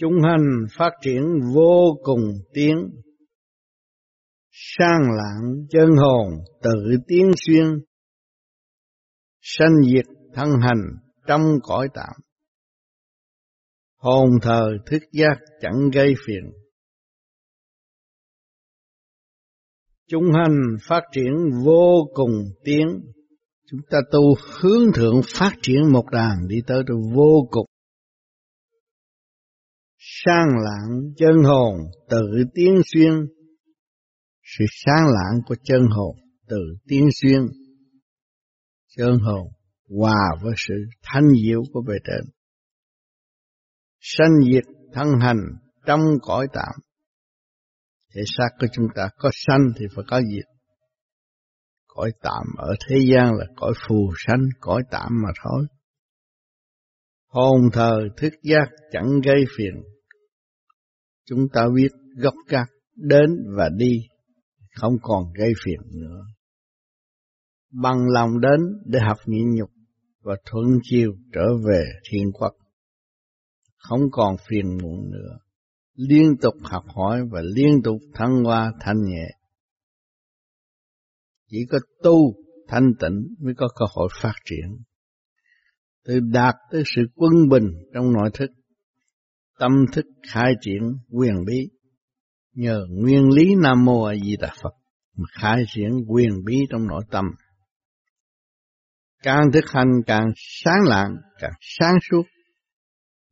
chúng hành phát triển vô cùng tiến sang lạng chân hồn tự tiến xuyên, sanh diệt thân hành trong cõi tạm. Hồn thờ thức giác chẳng gây phiền. Chúng hành phát triển vô cùng tiến chúng ta tu hướng thượng phát triển một đàn đi tới được vô cùng sang lạng chân hồn tự tiến xuyên. Sự sáng lạng của chân hồn tự tiến xuyên. Chân hồn hòa với sự thanh diệu của bề trên. Sanh diệt thân hành trong cõi tạm. Thể xác của chúng ta có sanh thì phải có diệt. Cõi tạm ở thế gian là cõi phù sanh, cõi tạm mà thôi. Hồn thờ thức giác chẳng gây phiền chúng ta biết gốc gác đến và đi, không còn gây phiền nữa. Bằng lòng đến để học nhịn nhục và thuận chiều trở về thiên quốc. Không còn phiền muộn nữa. Liên tục học hỏi và liên tục thăng hoa thanh nhẹ. Chỉ có tu thanh tịnh mới có cơ hội phát triển. Từ đạt tới sự quân bình trong nội thức tâm thức khai triển quyền bí. Nhờ nguyên lý nam mô a di đà phật mà khai triển quyền bí trong nội tâm. Càng thực hành càng sáng lạng, càng sáng suốt,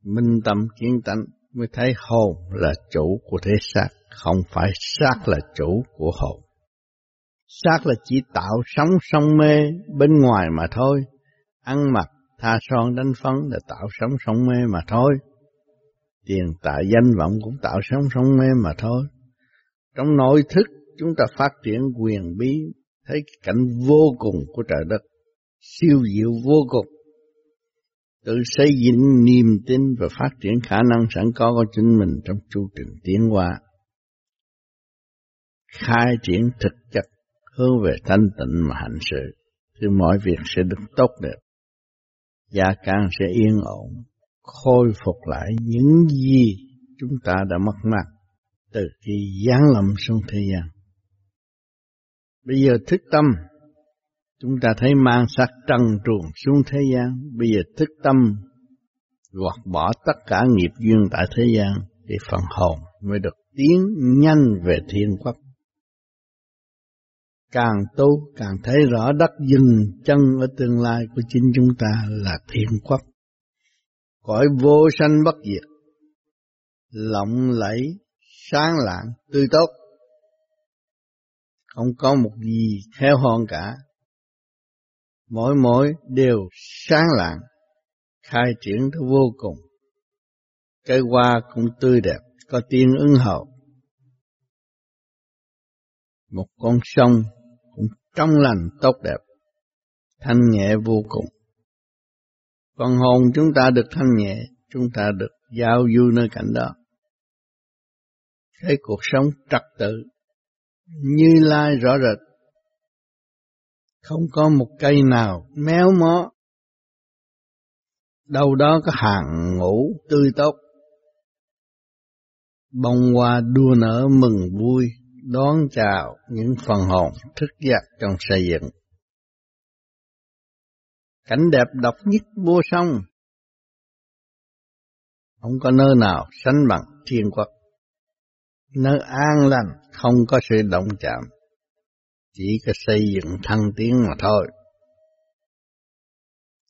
minh tâm kiến tánh mới thấy hồn là chủ của thế xác, không phải xác là chủ của hồn. Xác là chỉ tạo sống sông mê bên ngoài mà thôi. Ăn mặc, tha son, đánh phấn là tạo sống sông mê mà thôi tiền tài danh vọng cũng tạo sống sóng mê mà thôi. Trong nội thức, chúng ta phát triển quyền bí, thấy cảnh vô cùng của trời đất, siêu diệu vô cùng. Tự xây dựng niềm tin và phát triển khả năng sẵn có của chính mình trong chu trình tiến hóa. Khai triển thực chất, hướng về thanh tịnh mà hành sự, thì mọi việc sẽ được tốt đẹp. Gia càng sẽ yên ổn khôi phục lại những gì chúng ta đã mất mát từ khi giáng lâm xuống thế gian. Bây giờ thức tâm, chúng ta thấy mang sắc trần truồng xuống thế gian, bây giờ thức tâm gọt bỏ tất cả nghiệp duyên tại thế gian thì phần hồn mới được tiến nhanh về thiên quốc. Càng tu càng thấy rõ đất dừng chân ở tương lai của chính chúng ta là thiên quốc. Cõi vô sanh bất diệt, lộng lẫy sáng lạng, tươi tốt. Không có một gì theo hòn cả. Mỗi mỗi đều sáng lạng, khai triển tới vô cùng. Cây hoa cũng tươi đẹp, có tiên ứng hậu. Một con sông cũng trong lành tốt đẹp, thanh nhẹ vô cùng còn hồn chúng ta được thanh nhẹ, chúng ta được giao du nơi cảnh đó. Thấy cuộc sống trật tự như lai rõ rệt. Không có một cây nào méo mó. Đâu đó có hàng ngủ tươi tốt. Bông hoa đua nở mừng vui đón chào những phần hồn thức giác trong xây dựng cảnh đẹp độc nhất vô song. Không có nơi nào sánh bằng thiên quốc. Nơi an lành không có sự động chạm. Chỉ có xây dựng thăng tiến mà thôi.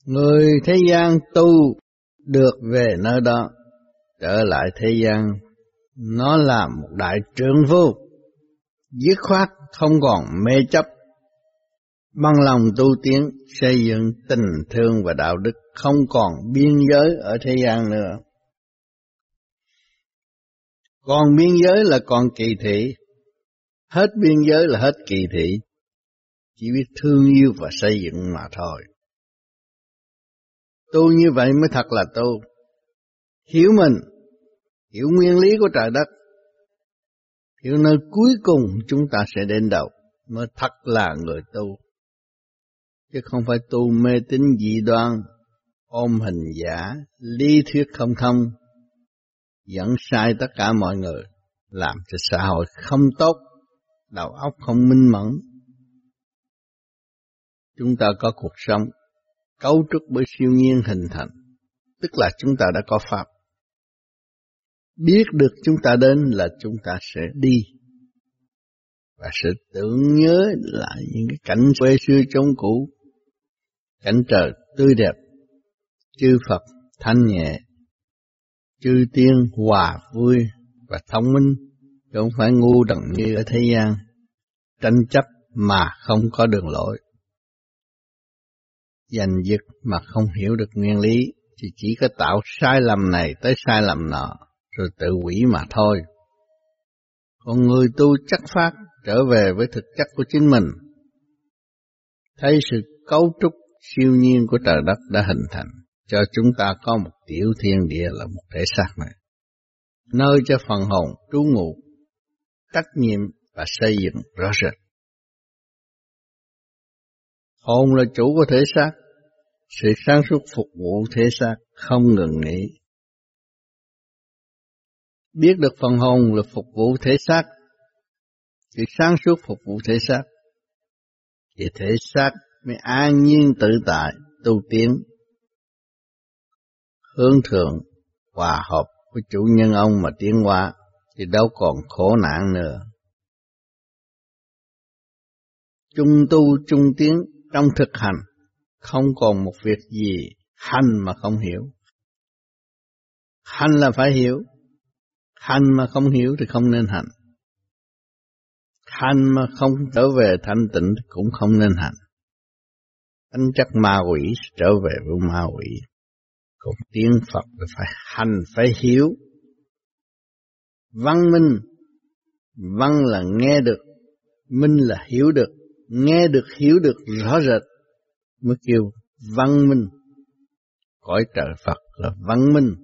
Người thế gian tu được về nơi đó trở lại thế gian nó là một đại trưởng vô, dứt khoát không còn mê chấp bằng lòng tu tiến xây dựng tình thương và đạo đức không còn biên giới ở thế gian nữa còn biên giới là còn kỳ thị. Hết biên giới là hết kỳ thị. Chỉ biết thương yêu và xây dựng mà thôi. Tu như vậy mới thật là tu. Hiểu mình, hiểu nguyên lý của trời đất. Hiểu nơi cuối cùng chúng ta sẽ đến đâu mới thật là người tu. Chứ không phải tu mê tín dị đoan, ôm hình giả, lý thuyết không thông, dẫn sai tất cả mọi người, làm cho xã hội không tốt, đầu óc không minh mẫn. Chúng ta có cuộc sống cấu trúc bởi siêu nhiên hình thành, tức là chúng ta đã có pháp. Biết được chúng ta đến là chúng ta sẽ đi và sự tưởng nhớ lại những cái cảnh quê xưa trong cũ, cảnh trời tươi đẹp, chư Phật thanh nhẹ, chư tiên hòa vui và thông minh, chứ không phải ngu đần như ở thế gian, tranh chấp mà không có đường lỗi, Giành giật mà không hiểu được nguyên lý, thì chỉ có tạo sai lầm này tới sai lầm nọ, rồi tự quỷ mà thôi. Còn người tu chắc phát trở về với thực chất của chính mình, thấy sự cấu trúc siêu nhiên của trời đất đã hình thành, cho chúng ta có một tiểu thiên địa là một thể xác này, nơi cho phần hồn trú ngụ, trách nhiệm và xây dựng rõ rệt. Hồn là chủ của thể xác, sự sáng suốt phục vụ thể xác không ngừng nghỉ. Biết được phần hồn là phục vụ thể xác, sự sáng suốt phục vụ thể xác, thì thể xác mới an nhiên tự tại, tu tiến, hướng thượng, hòa hợp với chủ nhân ông mà tiến hóa, thì đâu còn khổ nạn nữa. Trung tu trung tiến trong thực hành, không còn một việc gì hành mà không hiểu. Hành là phải hiểu, hành mà không hiểu thì không nên hành. Hành mà không trở về thanh tịnh thì cũng không nên hành. Tính chất ma quỷ trở về với ma quỷ. Còn tiếng Phật là phải hành, phải hiểu. Văn minh, văn là nghe được, minh là hiểu được, nghe được, hiểu được rõ rệt, mới kêu văn minh. Cõi trời Phật là văn minh.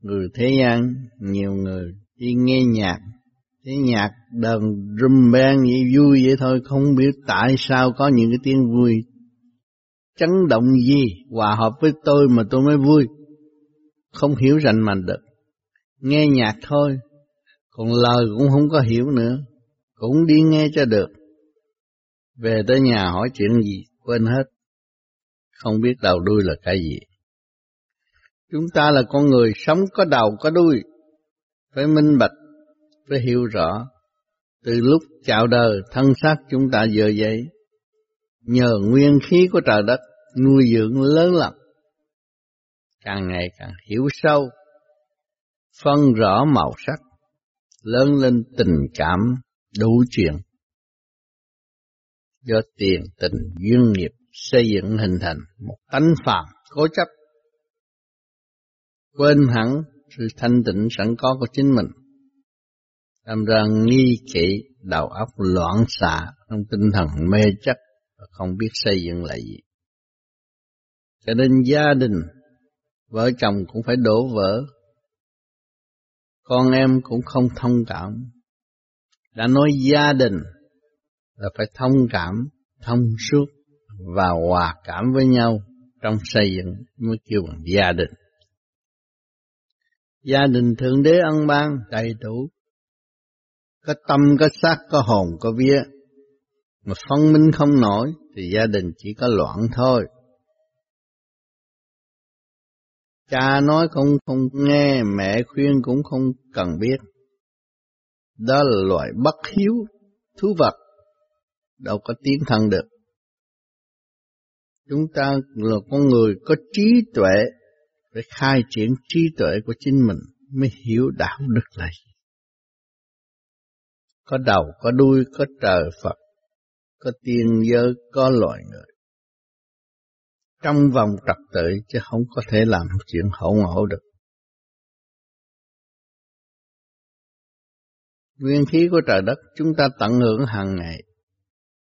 Người thế gian, nhiều người đi nghe nhạc, cái nhạc đờn rum bang vậy vui vậy thôi, không biết tại sao có những cái tiếng vui. Chấn động gì hòa hợp với tôi mà tôi mới vui. Không hiểu rành mạch được. Nghe nhạc thôi, còn lời cũng không có hiểu nữa. Cũng đi nghe cho được. Về tới nhà hỏi chuyện gì, quên hết. Không biết đầu đuôi là cái gì. Chúng ta là con người sống có đầu có đuôi, phải minh bạch phải hiểu rõ, từ lúc chào đời, thân xác chúng ta giờ vậy nhờ nguyên khí của trời đất, nuôi dưỡng lớn lắm. Càng ngày càng hiểu sâu, phân rõ màu sắc, lớn lên tình cảm đủ chuyện. Do tiền tình duyên nghiệp xây dựng hình thành một tánh phàm cố chấp. Quên hẳn sự thanh tịnh sẵn có của chính mình. Đâm ra nghi kỵ, đầu óc loạn xạ, trong tinh thần mê chấp, và không biết xây dựng lại gì. Cho nên gia đình, vợ chồng cũng phải đổ vỡ. Con em cũng không thông cảm. Đã nói gia đình là phải thông cảm, thông suốt và hòa cảm với nhau trong xây dựng mới kêu bằng gia đình. Gia đình Thượng Đế ân ban đầy đủ có tâm, có xác, có hồn, có vía. Mà phân minh không nổi thì gia đình chỉ có loạn thôi. Cha nói cũng không nghe, mẹ khuyên cũng không cần biết. Đó là loại bất hiếu, thú vật, đâu có tiến thân được. Chúng ta là con người có trí tuệ, phải khai triển trí tuệ của chính mình mới hiểu đạo đức là gì có đầu, có đuôi, có trời Phật, có tiên giới, có loài người. Trong vòng trật tự chứ không có thể làm chuyện hậu ngộ được. Nguyên khí của trời đất chúng ta tận hưởng hàng ngày.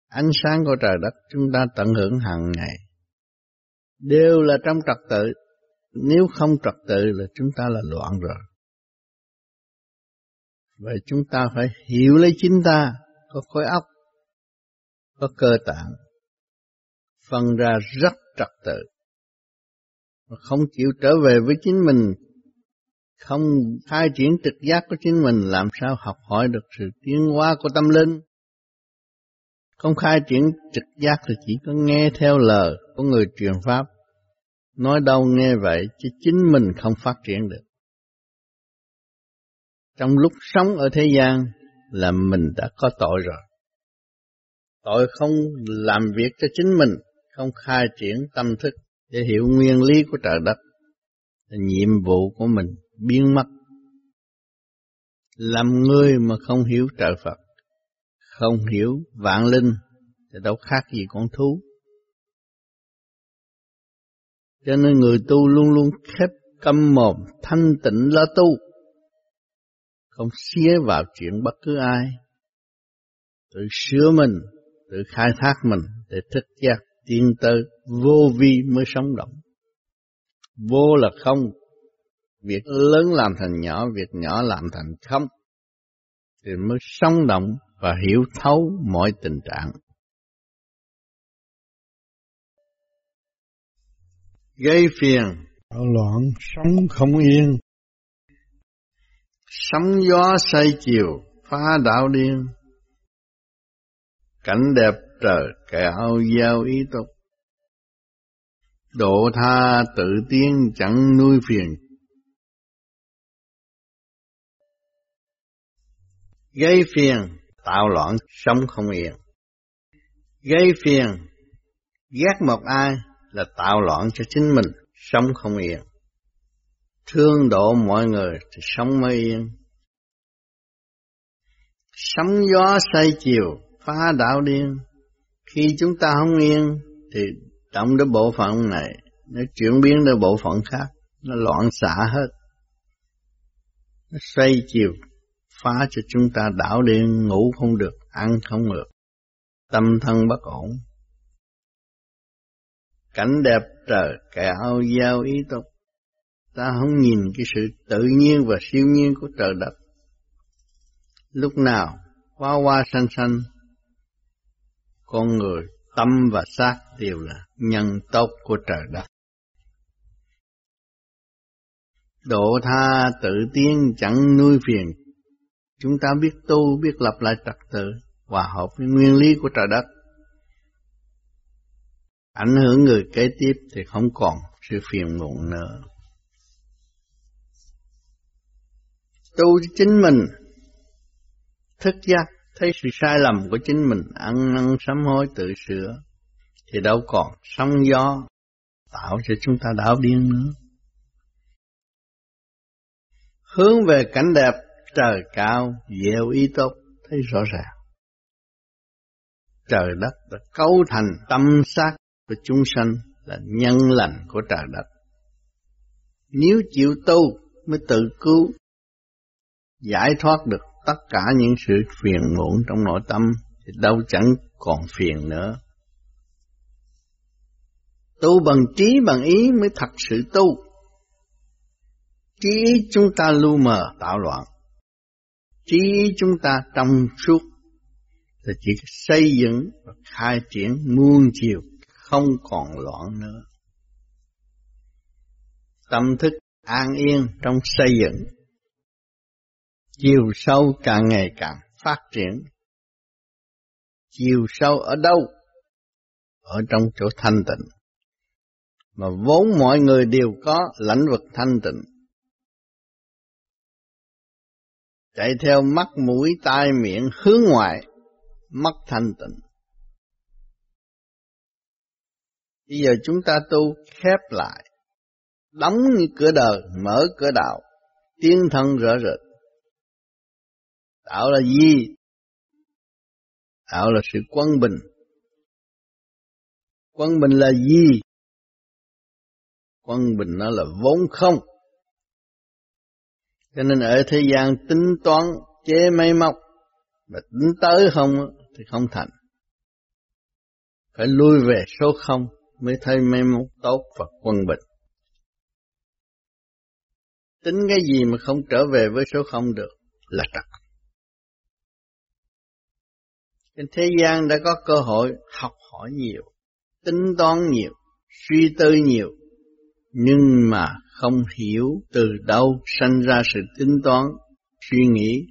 Ánh sáng của trời đất chúng ta tận hưởng hàng ngày. Đều là trong trật tự. Nếu không trật tự là chúng ta là loạn rồi. Vậy chúng ta phải hiểu lấy chính ta, có khối óc, có cơ tạng, phân ra rất trật tự. Mà không chịu trở về với chính mình, Không khai triển trực giác của chính mình làm sao học hỏi được sự tiến hóa của tâm linh. Không khai triển trực giác thì chỉ có nghe theo lời của người truyền pháp. Nói đâu nghe vậy chứ chính mình không phát triển được. Trong lúc sống ở thế gian là mình đã có tội rồi. Tội không làm việc cho chính mình, không khai triển tâm thức để hiểu nguyên lý của trời đất. Nhiệm vụ của mình biến mất. Làm người mà không hiểu trời Phật, không hiểu vạn linh thì đâu khác gì con thú. Cho nên người tu luôn luôn khép câm mồm, thanh tịnh lo tu. Không xía vào chuyện bất cứ ai. Tự sửa mình, tự khai thác mình để thức giác tiến tới vô vi mới sống động. Vô là không, việc lớn làm thành nhỏ, việc nhỏ làm thành không, thì mới sống động và hiểu thấu mọi tình trạng. Gây phiền, bạo loạn, sống không yên. Sóng gió say chiều, phá đạo điên. Cảnh đẹp trời kẹo giao ý tục. Độ tha tự tiến chẳng nuôi phiền. Gây phiền, tạo loạn, sống không yên. Gây phiền, ghét một ai là tạo loạn cho chính mình, sống không yên. Thương độ mọi người thì sống mới yên. Sóng gió say chiều, phá đạo điên. Khi chúng ta không yên thì động đến bộ phận này, nó chuyển biến đến bộ phận khác, nó loạn xạ hết. Nó xoay chiều, phá cho chúng ta đảo điên, ngủ không được, ăn không được, tâm thân bất ổn. Cảnh đẹp trời kẹo giao ý tục, ta không nhìn cái sự tự nhiên và siêu nhiên của trời đất. Lúc nào hoa hoa xanh xanh con người, tâm và xác đều là nhân tốt của trời đất. Độ tha tự tiến chẳng nuôi phiền. Chúng ta biết tu, biết lập lại trật tự, hòa hợp với nguyên lý của trời đất. Ảnh hưởng người kế tiếp thì không còn sự phiền muộn nữa. Tu chính mình, thức giác thấy sự sai lầm của chính mình ăn năn sám hối tự sửa thì đâu còn sóng gió tạo cho chúng ta đảo điên nữa. Hướng về cảnh đẹp trời cao, dèo y tốt, thấy rõ ràng. Trời đất đã cấu thành tâm xác của chúng sanh là nhân lành của trời đất. Nếu chịu tu mới tự cứu, giải thoát được tất cả những sự phiền muộn trong nội tâm, thì đâu chẳng còn phiền nữa. Tu bằng trí bằng ý mới thật sự tu. Trí ý chúng ta lu mờ tạo loạn. Trí ý chúng ta trong suốt thì chỉ xây dựng và khai triển muôn chiều, không còn loạn nữa. Tâm thức an yên trong xây dựng chiều sâu càng ngày càng phát triển. Chiều sâu ở đâu? Ở trong chỗ thanh tịnh. Mà vốn mọi người đều có lãnh vực thanh tịnh. Chạy theo mắt mũi tai miệng hướng ngoại, mất thanh tịnh. Bây giờ chúng ta tu khép lại, đóng như cửa đời, mở cửa đạo, tiên thân rõ rệt Đạo là gì? Đạo là sự quân bình. Quân bình là gì? Quân bình nó là vốn không. Cho nên ở thế gian tính toán, chế máy móc mà tính tới không thì không thành. Phải lui về số không mới thấy máy móc tốt và quân bình. Tính cái gì mà không trở về với số không được là trật. Trên thế gian đã có cơ hội học hỏi nhiều, tính toán nhiều, suy tư nhiều, nhưng mà không hiểu từ đâu sanh ra sự tính toán, suy nghĩ.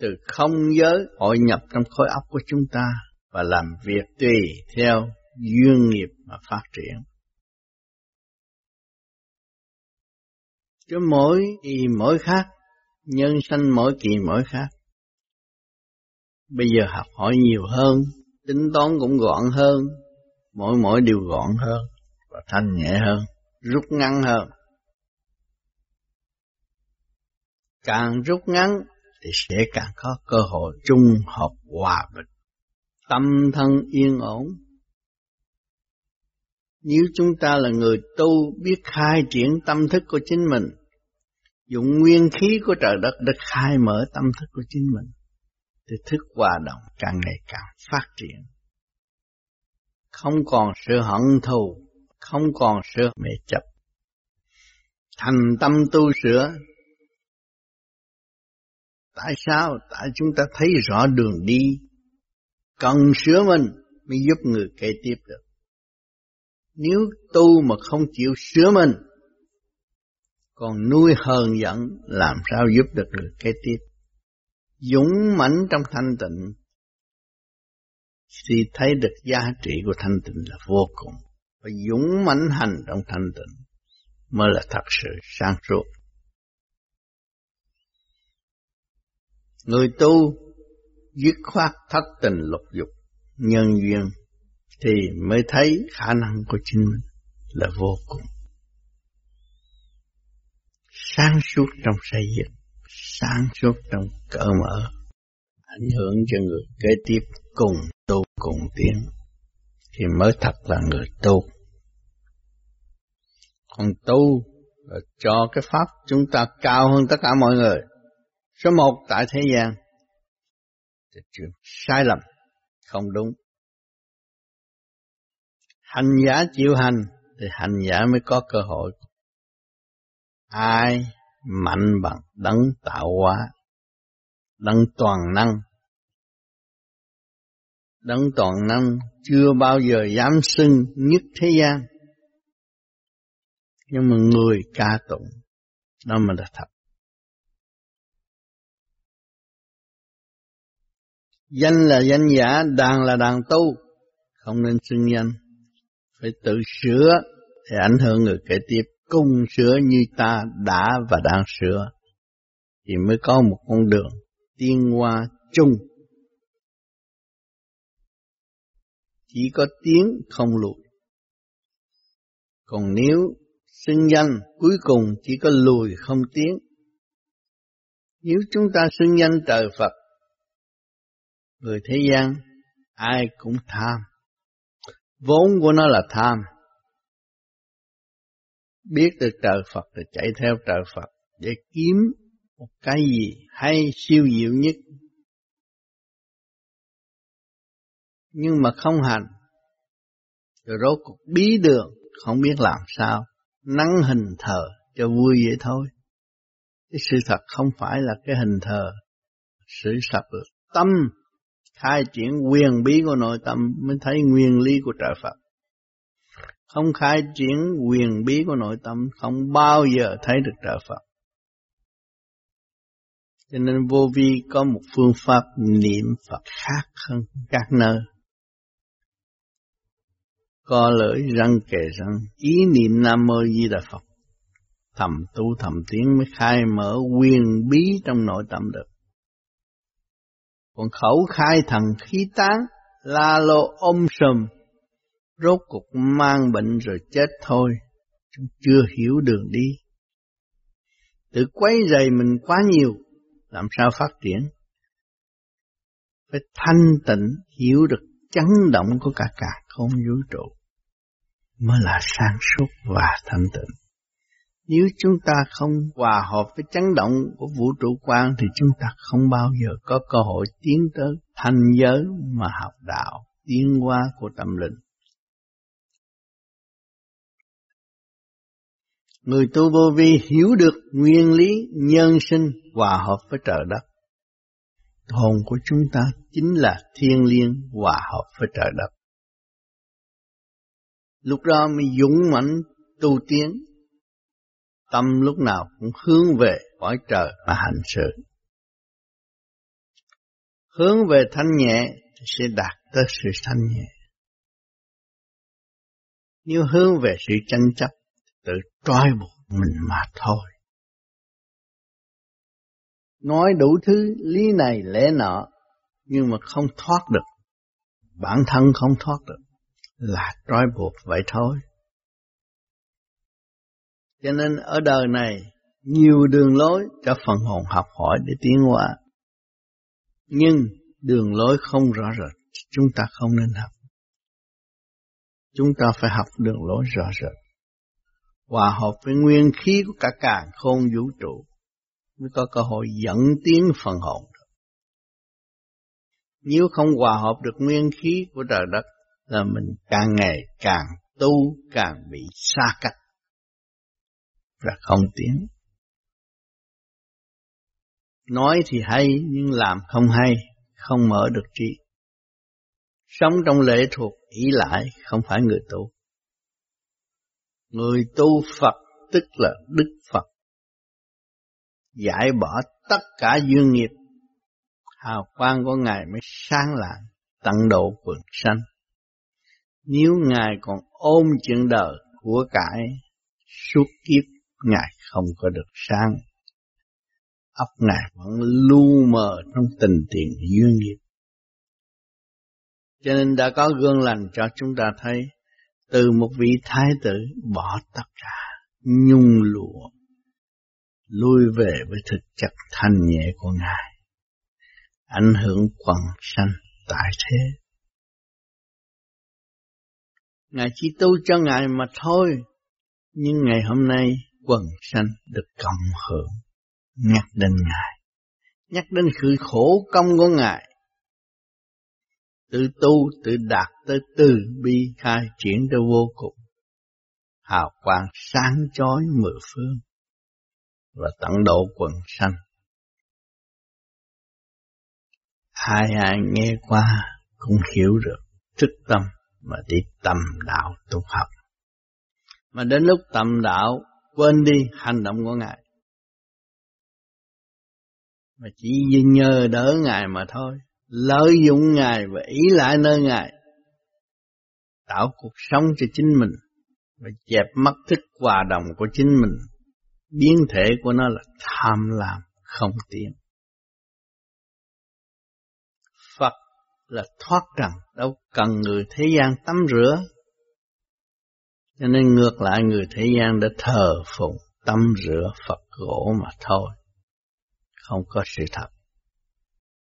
Từ không giới hội nhập trong khối óc của chúng ta và làm việc tùy theo duyên nghiệp mà phát triển. Chứ mỗi kỳ mỗi khác, nhân sanh mỗi kỳ mỗi khác. Bây giờ học hỏi nhiều hơn, tính toán cũng gọn hơn, mỗi mỗi điều gọn hơn và thanh nhẹ hơn, rút ngắn hơn. Càng rút ngắn thì sẽ càng có cơ hội trung hợp hòa bình, tâm thân yên ổn. Nếu chúng ta là người tu biết khai triển tâm thức của chính mình, dùng nguyên khí của trời đất để khai mở tâm thức của chính mình, thì thức hòa đồng càng ngày càng phát triển. Không còn sự hận thù, không còn sự mê chấp. Thành tâm tu sửa. Tại sao? Tại chúng ta thấy rõ đường đi. Cần sửa mình mới giúp người kế tiếp được. Nếu tu mà không chịu sửa mình, còn nuôi hờn giận làm sao giúp được người kế tiếp dũng mãnh trong thanh tịnh thì thấy được giá trị của thanh tịnh là vô cùng. Và dũng mãnh hành trong thanh tịnh mới là thật sự sáng suốt. Người tu dứt khoát thất tình lục dục nhân duyên thì mới thấy khả năng của chính mình là vô cùng. Sáng suốt trong xây dựng sáng suốt trong cỡ mở ảnh hưởng cho người kế tiếp cùng tu cùng tiến. Thì mới thật là người tu. Còn tu là cho cái pháp chúng ta cao hơn tất cả mọi người. Số một tại thế gian. Thì chuyện sai lầm không đúng. Hành giả chịu hành thì hành giả mới có cơ hội. Ai mạnh bằng đấng tạo hóa, đấng toàn năng. Đấng toàn năng chưa bao giờ dám xưng nhất thế gian. Nhưng mà người ca tụng, đó mà là thật. Danh là danh giả, đàn là đàn tu, không nên xưng danh. Phải tự sửa để ảnh hưởng người kế tiếp cùng sửa như ta đã và đang sửa thì mới có một con đường tiên hoa chung. Chỉ có tiến không lùi. Còn nếu xưng danh cuối cùng chỉ có lùi không tiến nếu chúng ta xưng danh trời Phật, người thế gian ai cũng tham. Vốn của nó là tham biết được trời Phật thì chạy theo trời Phật để kiếm một cái gì hay siêu diệu nhất. Nhưng mà không hành, rồi rốt cuộc bí đường, không biết làm sao, nắng hình thờ cho vui vậy thôi. Cái sự thật không phải là cái hình thờ, sự thật là tâm, khai triển quyền bí của nội tâm mới thấy nguyên lý của trời Phật không khai triển quyền bí của nội tâm không bao giờ thấy được trợ Phật. Cho nên vô vi có một phương pháp niệm Phật khác hơn các nơi. Co lưỡi răng kề răng, ý niệm Nam Mô Di Đà Phật. Thầm tu thầm tiếng mới khai mở quyền bí trong nội tâm được. Còn khẩu khai thần khí tán, la lô ôm sùm, rốt cuộc mang bệnh rồi chết thôi, chúng chưa hiểu đường đi. Tự quấy rầy mình quá nhiều, làm sao phát triển? Phải thanh tịnh, hiểu được chấn động của cả cả không vũ trụ, mới là sáng suốt và thanh tịnh. Nếu chúng ta không hòa hợp với chấn động của vũ trụ quan thì chúng ta không bao giờ có cơ hội tiến tới thanh giới mà học đạo, tiến hóa của tâm linh. Người tu vô vi hiểu được nguyên lý nhân sinh hòa hợp với trời đất. Hồn của chúng ta chính là thiên liêng hòa hợp với trời đất. lúc đó mới dũng mãnh tu tiến tâm lúc nào cũng hướng về cõi trời mà hành sự hướng về thanh nhẹ thì sẽ đạt tới sự thanh nhẹ nếu hướng về sự tranh chấp tự trói buộc mình mà thôi. Nói đủ thứ lý này lẽ nọ, nhưng mà không thoát được. Bản thân không thoát được, là trói buộc vậy thôi. Cho nên ở đời này, nhiều đường lối cho phần hồn học hỏi để tiến hóa. Nhưng đường lối không rõ rệt, chúng ta không nên học. Chúng ta phải học đường lối rõ rệt hòa hợp với nguyên khí của cả càng khôn vũ trụ mới có cơ hội dẫn tiến phần hồn nếu không hòa hợp được nguyên khí của trời đất là mình càng ngày càng tu càng bị xa cách và không tiến. Nói thì hay nhưng làm không hay, không mở được trí. Sống trong lệ thuộc ý lại không phải người tu. Người tu Phật tức là Đức Phật. Giải bỏ tất cả duyên nghiệp. Hào quang của Ngài mới sáng lạng, tận độ quần sanh. Nếu Ngài còn ôm chuyện đời của cải suốt kiếp Ngài không có được sáng. ấp Ngài vẫn lu mờ trong tình tiền duyên nghiệp. Cho nên đã có gương lành cho chúng ta thấy từ một vị thái tử bỏ tất cả, nhung lụa, lui về với thực chất thanh nhẹ của Ngài, ảnh hưởng quần sanh tại thế. Ngài chỉ tu cho Ngài mà thôi, nhưng ngày hôm nay quần sanh được cộng hưởng, nhắc đến Ngài, nhắc đến sự khổ công của Ngài tự tu tự đạt tới từ bi khai triển tới vô cùng. Hào quang sáng chói mười phương và tận độ quần sanh. Ai ai nghe qua cũng hiểu được thức tâm mà đi tầm đạo tu học. Mà đến lúc tầm đạo quên đi hành động của Ngài. Mà chỉ nhờ đỡ Ngài mà thôi, lợi dụng Ngài và ý lại nơi Ngài. Tạo cuộc sống cho chính mình và dẹp mất thức hòa đồng của chính mình. Biến thể của nó là tham lam, không tiến. Phật là thoát trần, đâu cần người thế gian tắm rửa cho nên ngược lại người thế gian đã thờ phụng tắm rửa Phật gỗ mà thôi. Không có sự thật.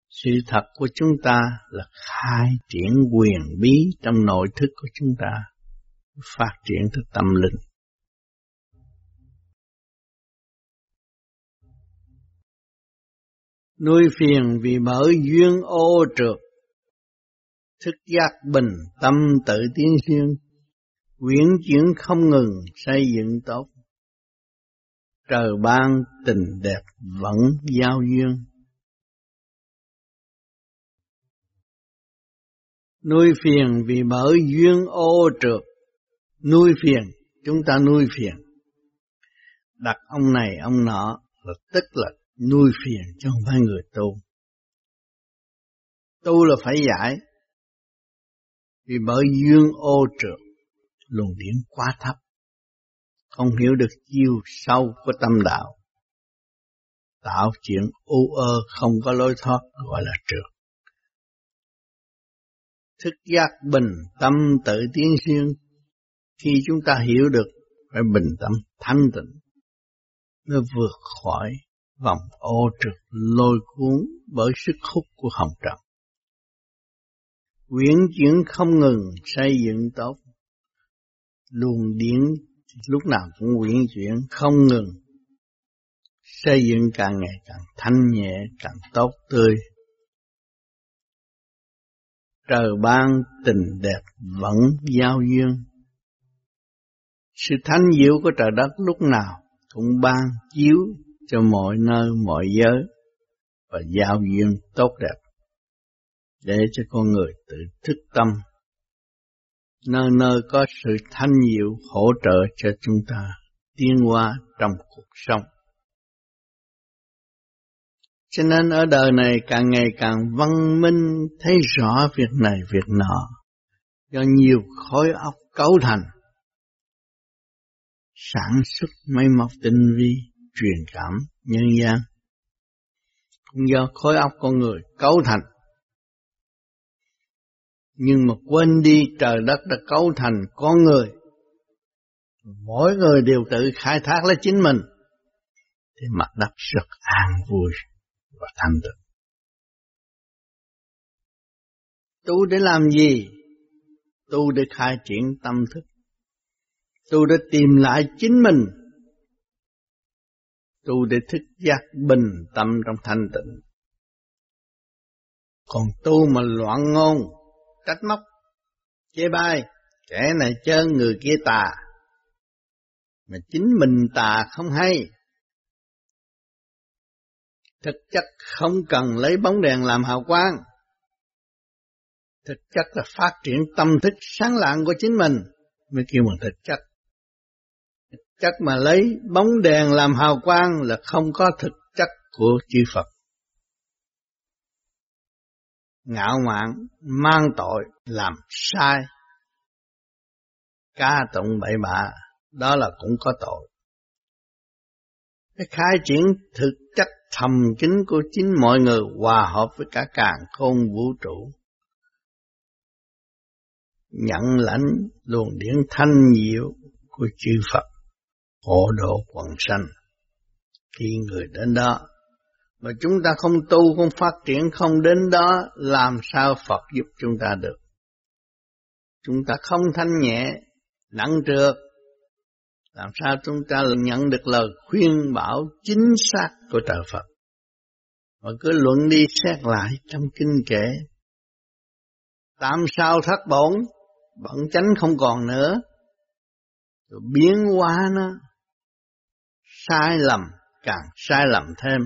Sự thật của chúng ta là khai triển quyền bí trong nội thức của chúng ta, phát triển thức tâm linh. Nuôi phiền vì mở duyên ô trượt, thức giác bình tâm tự tiến xuyên Quyển chuyển không ngừng xây dựng tốt. Trời ban tình đẹp vẫn giao duyên. Nuôi phiền vì bởi duyên ô trượt. Nuôi phiền, chúng ta nuôi phiền. Đặt ông này ông nọ là tức là nuôi phiền chứ không phải người tu. Tu là phải giải. Vì bởi duyên ô trượt luồng điển quá thấp, không hiểu được chiều sâu của tâm đạo. Tạo chuyện u ơ không có lối thoát gọi là trượt. Thức giác bình tâm tự tiến xuyên khi chúng ta hiểu được phải bình tâm thanh tịnh nó vượt khỏi vòng ô trượt lôi cuốn bởi sức hút của hồng trần. Quyển chuyển không ngừng xây dựng tốt, luồng điển lúc nào cũng quyển chuyển không ngừng. Xây dựng càng ngày càng thanh nhẹ càng tốt tươi trời ban tình đẹp vẫn giao duyên sự thanh diệu của trời đất lúc nào cũng ban chiếu cho mọi nơi, mọi giới và giao duyên tốt đẹp để cho con người tự thức tâm nơi nơi có sự thanh diệu hỗ trợ cho chúng ta tiến hóa trong cuộc sống. Cho nên ở đời này càng ngày càng văn minh, thấy rõ việc này, việc nọ. Do nhiều khối óc cấu thành, sản xuất máy móc tinh vi, truyền cảm, nhân gian. Cũng do khối óc con người cấu thành. Nhưng mà quên đi trời đất đã cấu thành con người. Mỗi người đều tự khai thác lấy chính mình. Thì mặt đất rất an vui và thanh tịnh. Tu để làm gì? Tu để khai triển tâm thức. Tu để tìm lại chính mình. Tu để thức giác bình tâm trong thanh tịnh. Còn tu mà loạn ngôn, trách móc, chê bai, kẻ này chân người kia tà. Mà chính mình tà không hay thực chất không cần lấy bóng đèn làm hào quang. Thực chất là phát triển tâm thức sáng lạng của chính mình, mới kêu bằng thực chất. Thực chất mà lấy bóng đèn làm hào quang là không có thực chất của chư Phật. Ngạo mạn, mang tội, làm sai. Ca tụng bậy bạ, đó là cũng có tội. Cái khai triển thực chất thầm kín của chính mọi người hòa hợp với cả càng khôn vũ trụ. Nhận lãnh luồng điển thanh diệu của chư Phật, hộ độ quần sanh. Khi người đến đó, mà chúng ta không tu, không phát triển, không đến đó, làm sao Phật giúp chúng ta được? Chúng ta không thanh nhẹ, nặng trược làm sao chúng ta nhận được lời khuyên bảo chính xác của trời Phật? Mà cứ luận đi xét lại trong kinh kệ. Tam sao thất bổn Bận chánh không còn nữa. Rồi biến hóa nó, Sai lầm, Càng sai lầm thêm.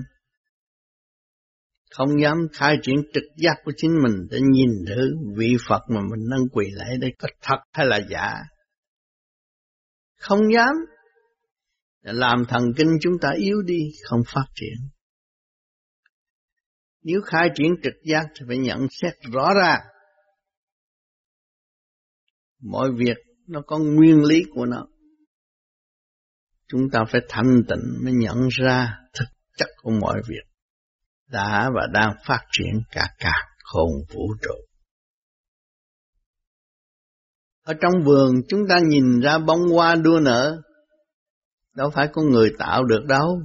Không dám khai triển trực giác của chính mình Để nhìn thử vị Phật mà mình nâng quỳ lại đây Có thật hay là giả. Không dám Làm thần kinh chúng ta yếu đi, Không phát triển nếu khai triển trực giác thì phải nhận xét rõ ràng. Mọi việc nó có nguyên lý của nó. Chúng ta phải thanh tịnh mới nhận ra thực chất của mọi việc đã và đang phát triển cả cả khôn vũ trụ. Ở trong vườn chúng ta nhìn ra bông hoa đua nở, đâu phải con người tạo được đâu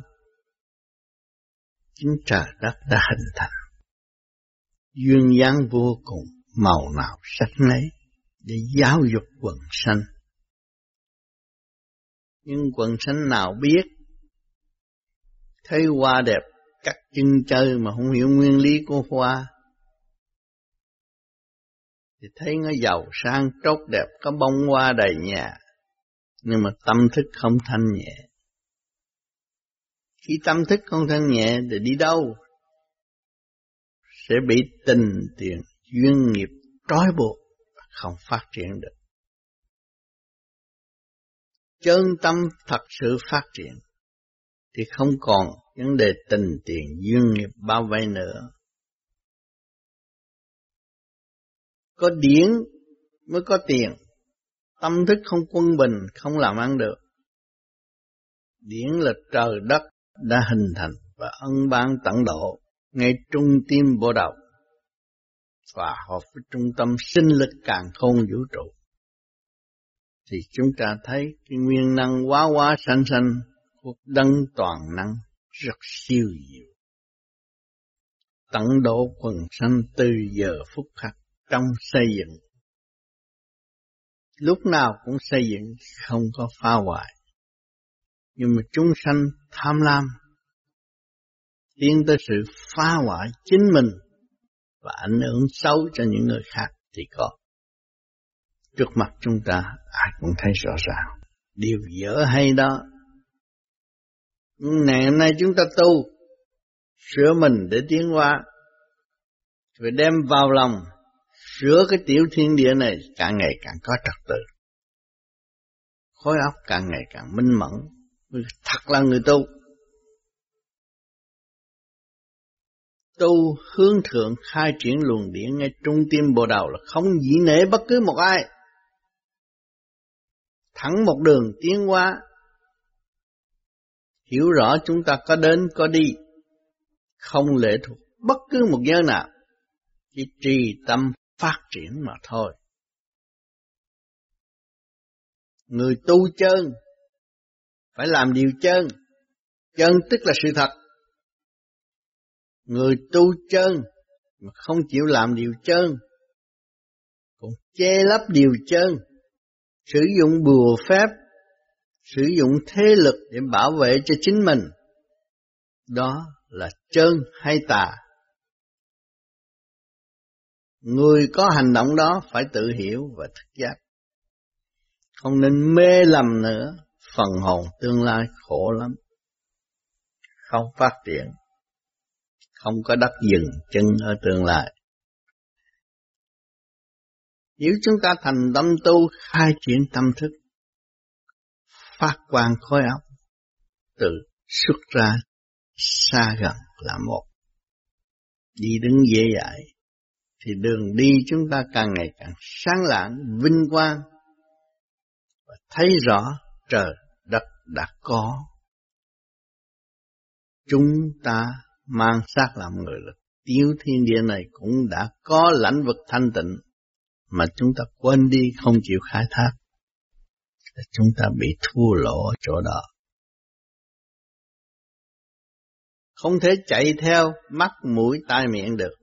chính trời đất đã hình thành. Duyên dáng vô cùng, màu nào sắc nấy, để giáo dục quần sanh. Nhưng quần sanh nào biết, thấy hoa đẹp, cắt chân chơi mà không hiểu nguyên lý của hoa, thì thấy nó giàu sang tốt đẹp, có bông hoa đầy nhà, nhưng mà tâm thức không thanh nhẹ khi tâm thức không thanh nhẹ thì đi đâu? Sẽ bị tình tiền duyên nghiệp trói buộc không phát triển được. Chân tâm thật sự phát triển thì không còn vấn đề tình tiền duyên nghiệp bao vây nữa. Có điển mới có tiền, tâm thức không quân bình không làm ăn được. Điển là trời đất đã hình thành và ân ban tận độ ngay trung tim bộ đầu và hợp với trung tâm sinh lực càng khôn vũ trụ. Thì chúng ta thấy cái nguyên năng quá quá sanh sanh của đấng toàn năng rất siêu diệu. Tận độ quần sanh từ giờ phút khắc trong xây dựng lúc nào cũng xây dựng không có phá hoại nhưng mà chúng sanh tham lam tiến tới sự phá hoại chính mình và ảnh hưởng xấu cho những người khác thì có. Trước mặt chúng ta ai cũng thấy rõ ràng. Điều dở hay đó. Ngày hôm nay chúng ta tu, sửa mình để tiến hóa. rồi đem vào lòng, rửa cái tiểu thiên địa này càng ngày càng có trật tự. Khối óc càng ngày càng minh mẫn. Thật là người tu. Tu hướng thượng khai triển luồng điển ngay trung tim bộ đầu là không dĩ nể bất cứ một ai. Thẳng một đường tiến hóa. Hiểu rõ chúng ta có đến, có đi. Không lệ thuộc bất cứ một giới nào. Chỉ trì tâm phát triển mà thôi. Người tu chân phải làm điều chân. Chân tức là sự thật. Người tu chân mà không chịu làm điều chân, còn che lấp điều chân, sử dụng bùa phép, sử dụng thế lực để bảo vệ cho chính mình. Đó là chân hay tà. Người có hành động đó phải tự hiểu và thức giác. Không nên mê lầm nữa, phần hồn tương lai khổ lắm. Không phát triển, không có đất dừng chân ở tương lai. Nếu chúng ta thành tâm tu khai triển tâm thức, phát quang khối óc, tự xuất ra xa gần là một. Đi đứng dễ dãi, thì đường đi chúng ta càng ngày càng sáng lạng, vinh quang và thấy rõ trời đất đã có. Chúng ta mang xác làm người là tiểu thiên địa này cũng đã có lãnh vực thanh tịnh mà chúng ta quên đi không chịu khai thác. Chúng ta bị thua lỗ ở chỗ đó. Không thể chạy theo mắt mũi tai miệng được.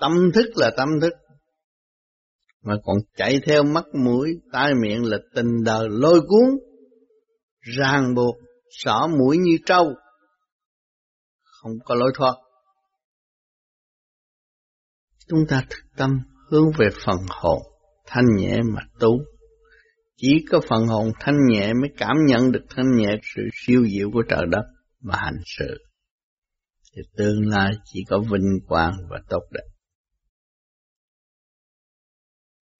Tâm thức là tâm thức. Mà còn chạy theo mắt mũi, tai miệng là tình đời lôi cuốn, ràng buộc, xỏ mũi như trâu. Không có lối thoát. Chúng ta thực tâm hướng về phần hồn, thanh nhẹ mà tu. Chỉ có phần hồn thanh nhẹ mới cảm nhận được thanh nhẹ sự siêu diệu của trời đất mà hành sự. Thì tương lai chỉ có vinh quang và tốt đẹp.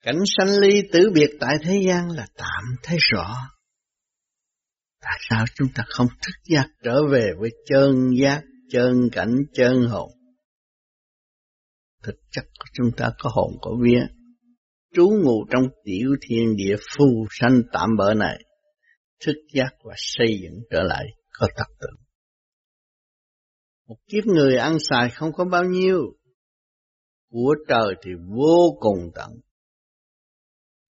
Cảnh sanh ly tử biệt tại thế gian là tạm thấy rõ. Tại sao chúng ta không thức giác trở về với chân giác, chân cảnh, chân hồn? Thực chất của chúng ta có hồn có vía, trú ngụ trong tiểu thiên địa phù sanh tạm bỡ này, thức giác và xây dựng trở lại có tập tự. Một kiếp người ăn xài không có bao nhiêu, của trời thì vô cùng tận,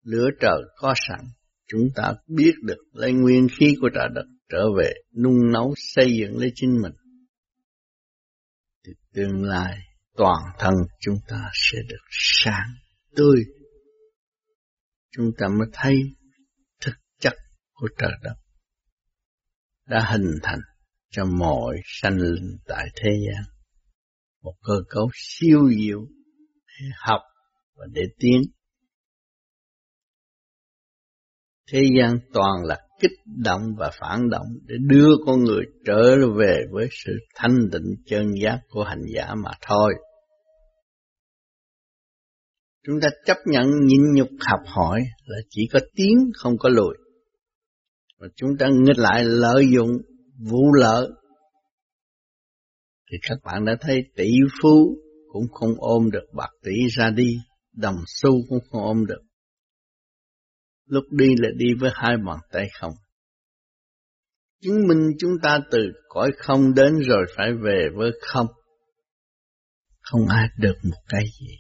lửa trời có sẵn, chúng ta biết được lấy nguyên khí của trời đất trở về nung nấu xây dựng lấy chính mình. Thì tương lai toàn thân chúng ta sẽ được sáng, tươi. Chúng ta mới thấy thực chất của trời đất đã hình thành cho mọi sanh linh tại thế gian. Một cơ cấu siêu diệu để học và để tiến Thế gian toàn là kích động và phản động để đưa con người trở về với sự thanh tịnh chân giác của hành giả mà thôi. Chúng ta chấp nhận nhịn nhục học hỏi là chỉ có tiến không có lùi. Và chúng ta nghịch lại lợi dụng vụ lợi. Thì các bạn đã thấy tỷ phú cũng không ôm được bạc tỷ ra đi, đồng xu cũng không ôm được lúc đi là đi với hai bàn tay không. Chứng minh chúng ta từ cõi không đến rồi phải về với không. Không ai được một cái gì.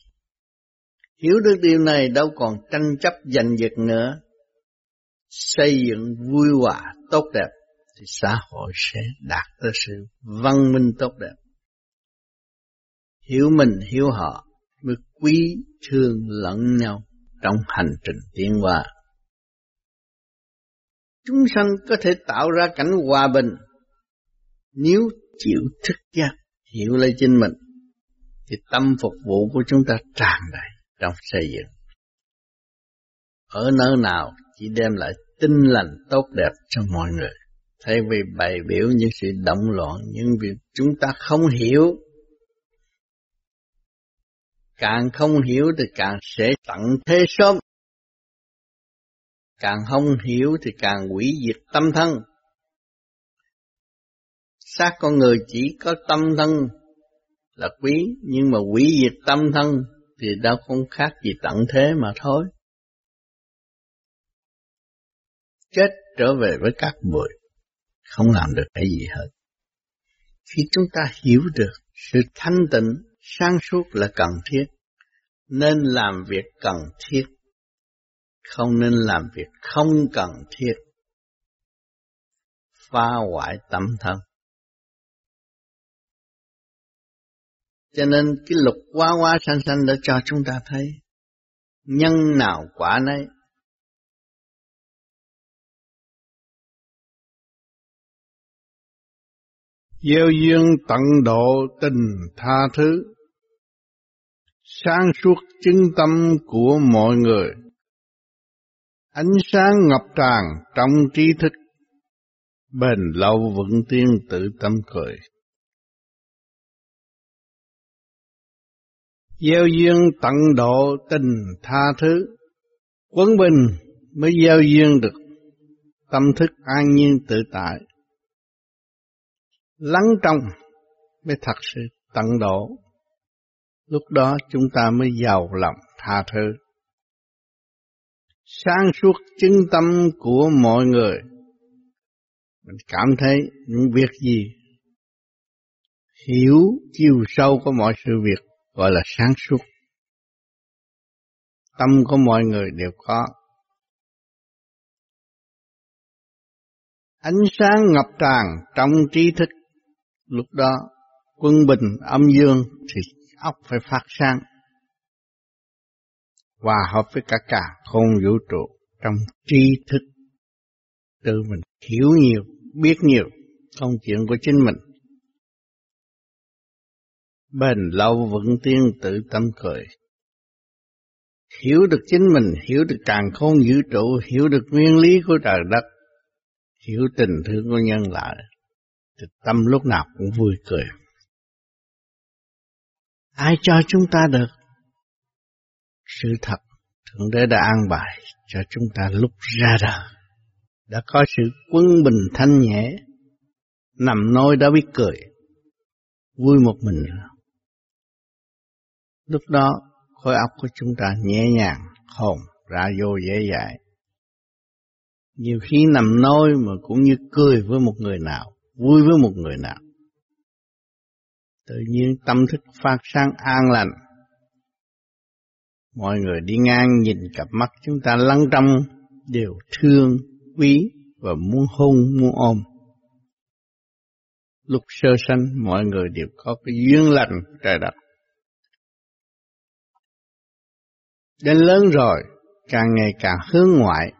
Hiểu được điều này đâu còn tranh chấp giành giật nữa. Xây dựng vui hòa tốt đẹp thì xã hội sẽ đạt tới sự văn minh tốt đẹp. Hiểu mình, hiểu họ mới quý, thương lẫn nhau trong hành trình tiến hóa chúng sanh có thể tạo ra cảnh hòa bình. Nếu chịu thức giác, hiểu lấy chính mình, thì tâm phục vụ của chúng ta tràn đầy trong xây dựng. Ở nơi nào chỉ đem lại tinh lành tốt đẹp cho mọi người. Thay vì bày biểu những sự động loạn, những việc chúng ta không hiểu, Càng không hiểu thì càng sẽ tận thế sớm. Càng không hiểu thì càng hủy diệt tâm thân. Xác con người chỉ có tâm thân là quý, nhưng mà hủy diệt tâm thân thì đâu không khác gì tận thế mà thôi. Chết trở về với các bụi, không làm được cái gì hết. Khi chúng ta hiểu được sự thanh tịnh, sáng suốt là cần thiết, nên làm việc cần thiết, không nên làm việc không cần thiết, phá hoại tâm thân. Cho nên cái lục quá quá sanh sanh đã cho chúng ta thấy, nhân nào quả nấy, gieo duyên tận độ tình tha thứ, sáng suốt chứng tâm của mọi người, ánh sáng ngập tràn trong trí thức, bền lâu vững tiên tự tâm cười. Gieo duyên tận độ tình tha thứ, quấn bình mới gieo duyên được tâm thức an nhiên tự tại lắng trong mới thật sự tận độ. Lúc đó chúng ta mới giàu lòng tha thứ. Sáng suốt chứng tâm của mọi người. Mình cảm thấy những việc gì hiểu chiều sâu của mọi sự việc, gọi là sáng suốt. Tâm của mọi người đều có. Ánh sáng ngập tràn trong trí thức Lúc đó, quân bình âm dương thì óc phải phát sáng hòa hợp với cả cả không vũ trụ trong tri thức tự mình hiểu nhiều, biết nhiều công chuyện của chính mình bền lâu vững tiên tự tâm cười hiểu được chính mình, hiểu được càng không vũ trụ, hiểu được nguyên lý của trời đất, hiểu tình thương của nhân loại, thì tâm lúc nào cũng vui cười. Ai cho chúng ta được? Sự thật, Thượng Đế đã an bài cho chúng ta lúc ra đời. Đã có sự quân bình thanh nhẹ, nằm nôi đã biết cười, vui một mình. Lúc đó, khối óc của chúng ta nhẹ nhàng, hồn ra vô dễ dãi. Nhiều khi nằm nôi mà cũng như cười với một người nào vui với một người nào. Tự nhiên tâm thức phát sáng an lành. Mọi người đi ngang nhìn cặp mắt chúng ta lắng trong đều thương, quý và muốn hôn, muốn ôm. Lúc sơ sanh mọi người đều có cái duyên lành trời đất. Đến lớn rồi, càng ngày càng hướng ngoại,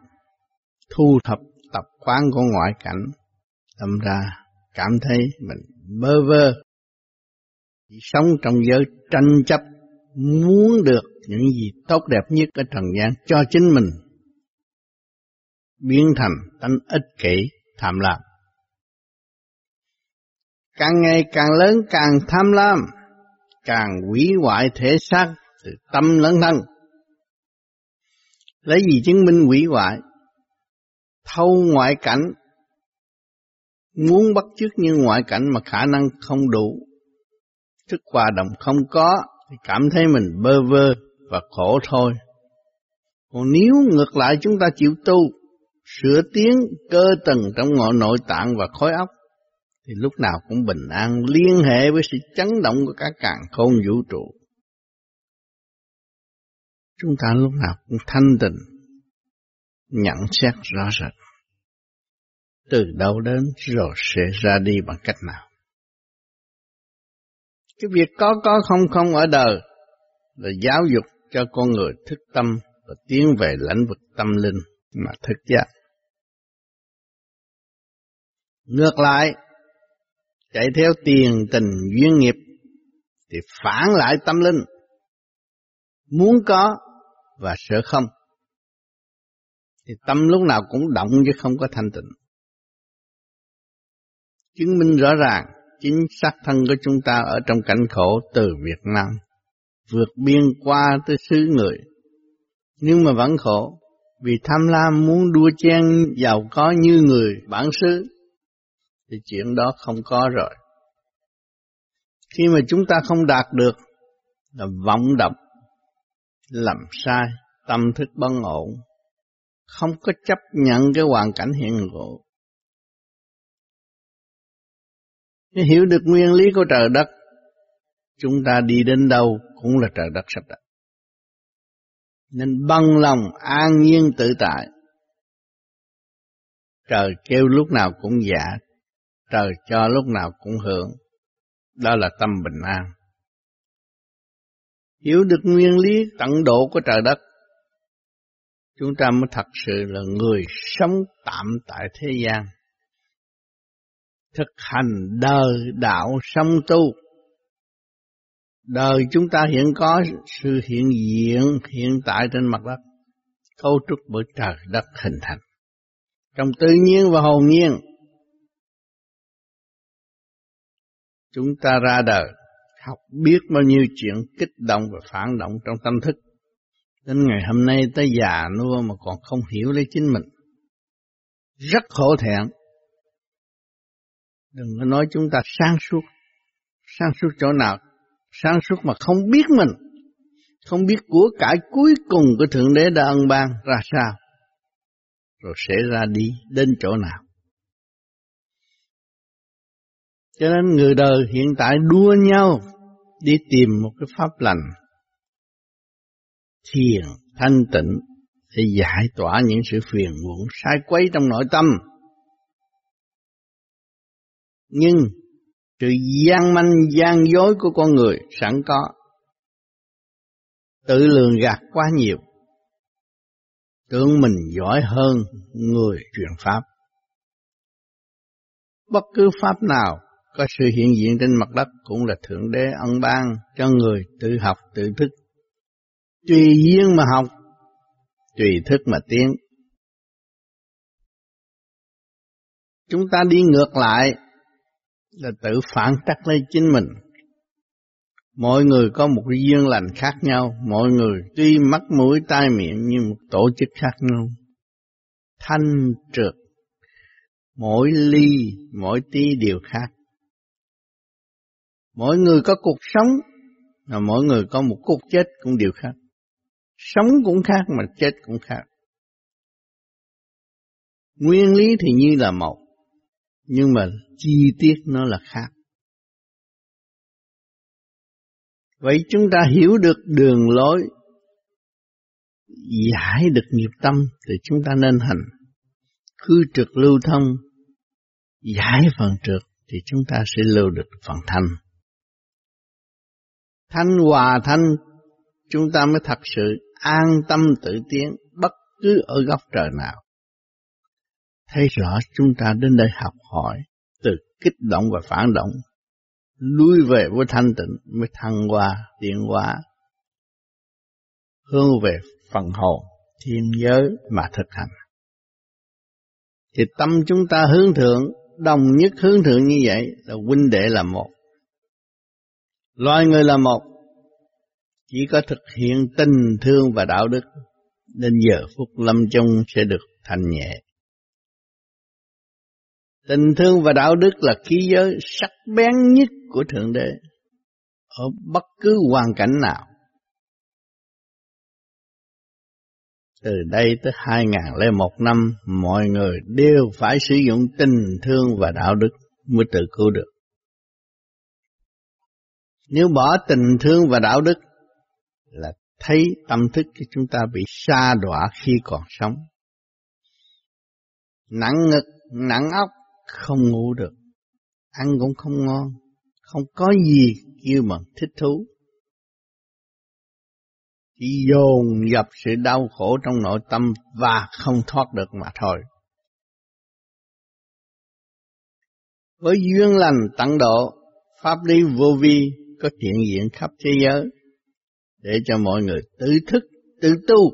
thu thập tập quán của ngoại cảnh, tâm ra cảm thấy mình bơ vơ, chỉ sống trong giới tranh chấp, muốn được những gì tốt đẹp nhất ở trần gian cho chính mình, biến thành tánh ích kỷ, tham lam. Càng ngày càng lớn càng tham lam, càng hủy hoại thể xác từ tâm lẫn thân. Lấy gì chứng minh hủy hoại? Thâu ngoại cảnh Muốn bắt chước như ngoại cảnh mà khả năng không đủ, thức hòa đồng không có, thì cảm thấy mình bơ vơ và khổ thôi. Còn nếu ngược lại chúng ta chịu tu, sửa tiến cơ tầng trong ngọn nội tạng và khối óc, thì lúc nào cũng bình an liên hệ với sự chấn động của cả càng khôn vũ trụ. Chúng ta lúc nào cũng thanh tịnh, nhận xét rõ rệt từ đâu đến rồi sẽ ra đi bằng cách nào. Cái việc có có không không ở đời là giáo dục cho con người thức tâm và tiến về lãnh vực tâm linh mà thức giác. Ngược lại, chạy theo tiền tình duyên nghiệp thì phản lại tâm linh. Muốn có và sợ không. Thì tâm lúc nào cũng động chứ không có thanh tịnh chứng minh rõ ràng chính xác thân của chúng ta ở trong cảnh khổ từ Việt Nam vượt biên qua tới xứ người. Nhưng mà vẫn khổ, vì tham lam muốn đua chen giàu có như người bản xứ, thì chuyện đó không có rồi. Khi mà chúng ta không đạt được là vọng động, làm sai, tâm thức bất ổn, không có chấp nhận cái hoàn cảnh hiện hữu Nếu hiểu được nguyên lý của trời đất, chúng ta đi đến đâu cũng là trời đất sắp đặt. Nên bằng lòng an nhiên tự tại. Trời kêu lúc nào cũng dạ, trời cho lúc nào cũng hưởng. Đó là tâm bình an. Hiểu được nguyên lý tận độ của trời đất, chúng ta mới thật sự là người sống tạm tại thế gian. Thực hành đời đạo sống tu. Đời chúng ta hiện có sự hiện diện hiện tại trên mặt đất, cấu trúc bởi trời đất hình thành. Trong tự nhiên và hồn nhiên, chúng ta ra đời học biết bao nhiêu chuyện kích động và phản động trong tâm thức. Đến ngày hôm nay tới già nua mà còn không hiểu lấy chính mình. Rất khổ thẹn. Đừng có nói chúng ta sáng suốt. Sáng suốt chỗ nào? Sáng suốt mà không biết mình. Không biết của cải cuối cùng của Thượng Đế đã ân ban ra sao. Rồi sẽ ra đi đến chỗ nào. Cho nên người đời hiện tại đua nhau đi tìm một cái pháp lành thiền thanh tịnh để giải tỏa những sự phiền muộn, sai quấy trong nội tâm. Nhưng sự gian manh gian dối của con người sẵn có tự lường gạt quá nhiều tưởng mình giỏi hơn người truyền pháp bất cứ pháp nào có sự hiện diện trên mặt đất cũng là Thượng Đế ân ban cho người tự học tự thức. Tùy duyên mà học, tùy thức mà tiến. Chúng ta đi ngược lại là tự phản trắc lấy chính mình. Mọi người có một duyên lành khác nhau, mọi người tuy mắt mũi tai miệng như một tổ chức khác nhau. Thanh trượt, mỗi ly, mỗi tí đều khác. Mỗi người có cuộc sống, mà mỗi người có một cuộc chết cũng đều khác. Sống cũng khác mà chết cũng khác. Nguyên lý thì như là một, nhưng mà chi tiết nó là khác. Vậy chúng ta hiểu được đường lối, giải được nghiệp tâm thì chúng ta nên hành. Cứ trượt lưu thông, giải phần trượt thì chúng ta sẽ lưu được phần thanh thanh hòa thanh chúng ta mới thật sự an tâm tự tiến bất cứ ở góc trời nào. Thấy rõ chúng ta đến đây học hỏi từ kích động và phản động, lui về với thanh tịnh mới thăng hoa, tiến hóa, hướng về phần hồn, thiên giới mà thực hành. Thì tâm chúng ta hướng thượng, đồng nhất hướng thượng như vậy là huynh đệ là một. Loài người là một, chỉ có thực hiện tình thương và đạo đức, nên giờ phút lâm chung sẽ được thanh nhẹ. Tình thương và đạo đức là khí giới sắc bén nhất của Thượng Đế ở bất cứ hoàn cảnh nào. Từ đây tới 2001 năm, mọi người đều phải sử dụng tình thương và đạo đức mới tự cứu được. Nếu bỏ tình thương và đạo đức là thấy tâm thức của chúng ta bị sa đọa khi còn sống. Nặng ngực, nặng óc, không ngủ được, ăn cũng không ngon, không có gì kêu mà thích thú. Chỉ dồn dập sự đau khổ trong nội tâm và không thoát được mà thôi. Với duyên lành tận độ, pháp lý vô vi có hiện diện khắp thế giới, để cho mọi người tự thức, tự tu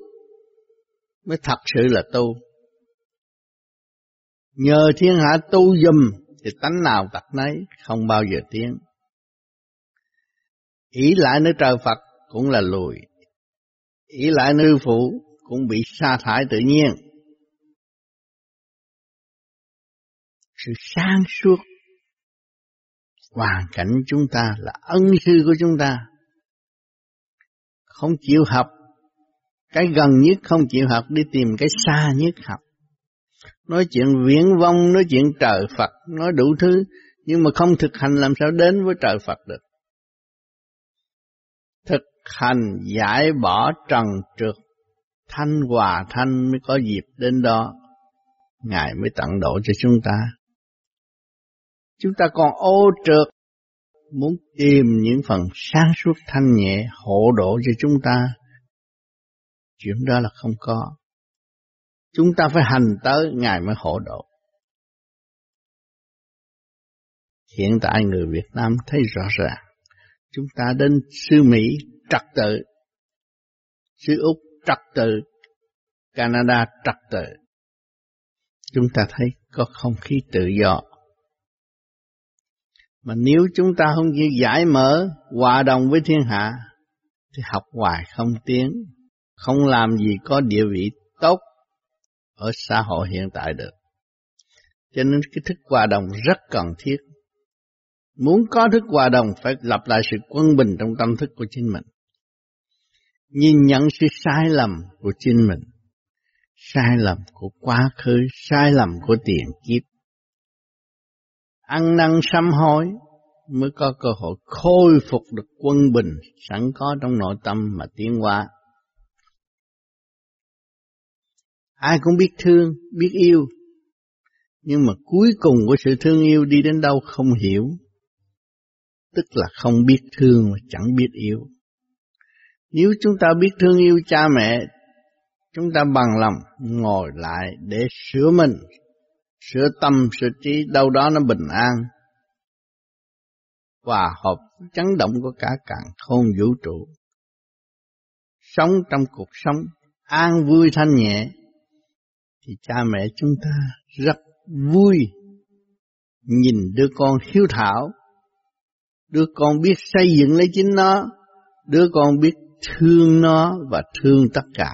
mới thật sự là tu. Nhờ thiên hạ tu dùm thì tánh nào tật nấy không bao giờ tiến. Ý lại nơi trời Phật cũng là lùi. Ý lại nữ phụ cũng bị sa thải tự nhiên. Sự sáng suốt hoàn cảnh chúng ta là ân sư của chúng ta. Không chịu học, cái gần nhất không chịu học đi tìm cái xa nhất học. Nói chuyện viễn vong, nói chuyện trời Phật, nói đủ thứ, nhưng mà không thực hành làm sao đến với trời Phật được. Thực hành giải bỏ trần trượt, thanh hòa thanh mới có dịp đến đó. Ngài mới tận độ cho chúng ta. Chúng ta còn ô trượt, muốn tìm những phần sáng suốt thanh nhẹ hộ độ cho chúng ta. Chuyện đó là không có. Chúng ta phải hành tới Ngài mới hộ độ. Hiện tại người Việt Nam thấy rõ ràng, chúng ta đến xứ Mỹ trật tự, xứ Úc trật tự, Canada trật tự. Chúng ta thấy có không khí tự do. Mà nếu chúng ta không chịu giải mở, hòa đồng với thiên hạ, thì học hoài không tiến, không làm gì có địa vị tốt ở xã hội hiện tại được. Cho nên cái thức hòa đồng rất cần thiết. Muốn có thức hòa đồng phải lập lại sự quân bình trong tâm thức của chính mình. Nhìn nhận sự sai lầm của chính mình, sai lầm của quá khứ, sai lầm của tiền kiếp. Ăn năn sám hối mới có cơ hội khôi phục được quân bình sẵn có trong nội tâm mà tiến hóa. Ai cũng biết thương, biết yêu, nhưng mà cuối cùng của sự thương yêu đi đến đâu không hiểu, tức là không biết thương và chẳng biết yêu. Nếu chúng ta biết thương yêu cha mẹ, chúng ta bằng lòng ngồi lại để sửa mình, sửa tâm, sửa trí, đâu đó nó bình an, hòa hợp chấn động của cả càng khôn vũ trụ. Sống trong cuộc sống an vui thanh nhẹ, thì cha mẹ chúng ta rất vui nhìn đứa con hiếu thảo, đứa con biết xây dựng lấy chính nó, đứa con biết thương nó và thương tất cả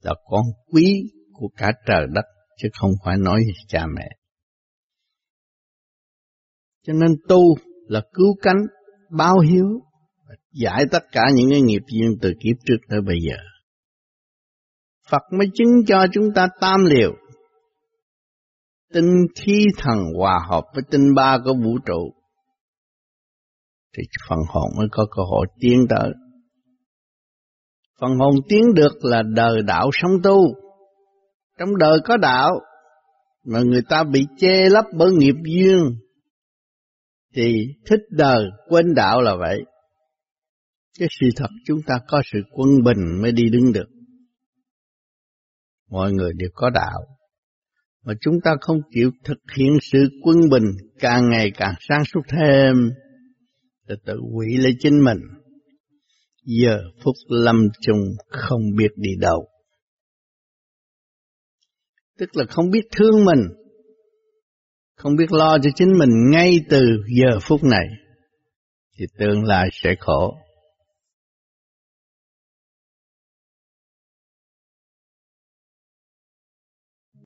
là con quý của cả trời đất chứ không phải nói cha mẹ. Cho nên tu là cứu cánh, báo hiếu, giải tất cả những cái nghiệp duyên từ kiếp trước tới bây giờ. Phật mới chứng cho chúng ta tam liều. Tinh khí thần hòa hợp với tinh ba của vũ trụ. Thì phần hồn mới có cơ hội tiến tới. Phần hồn tiến được là đời đạo sống tu. Trong đời có đạo, mà người ta bị che lấp bởi nghiệp duyên, thì thích đời quên đạo là vậy. Cái sự thật chúng ta có sự quân bình mới đi đứng được mọi người đều có đạo. Mà chúng ta không chịu thực hiện sự quân bình càng ngày càng sáng suốt thêm, thì tự quỷ lấy chính mình. Giờ phút lâm chung không biết đi đâu. Tức là không biết thương mình, không biết lo cho chính mình ngay từ giờ phút này, thì tương lai sẽ khổ.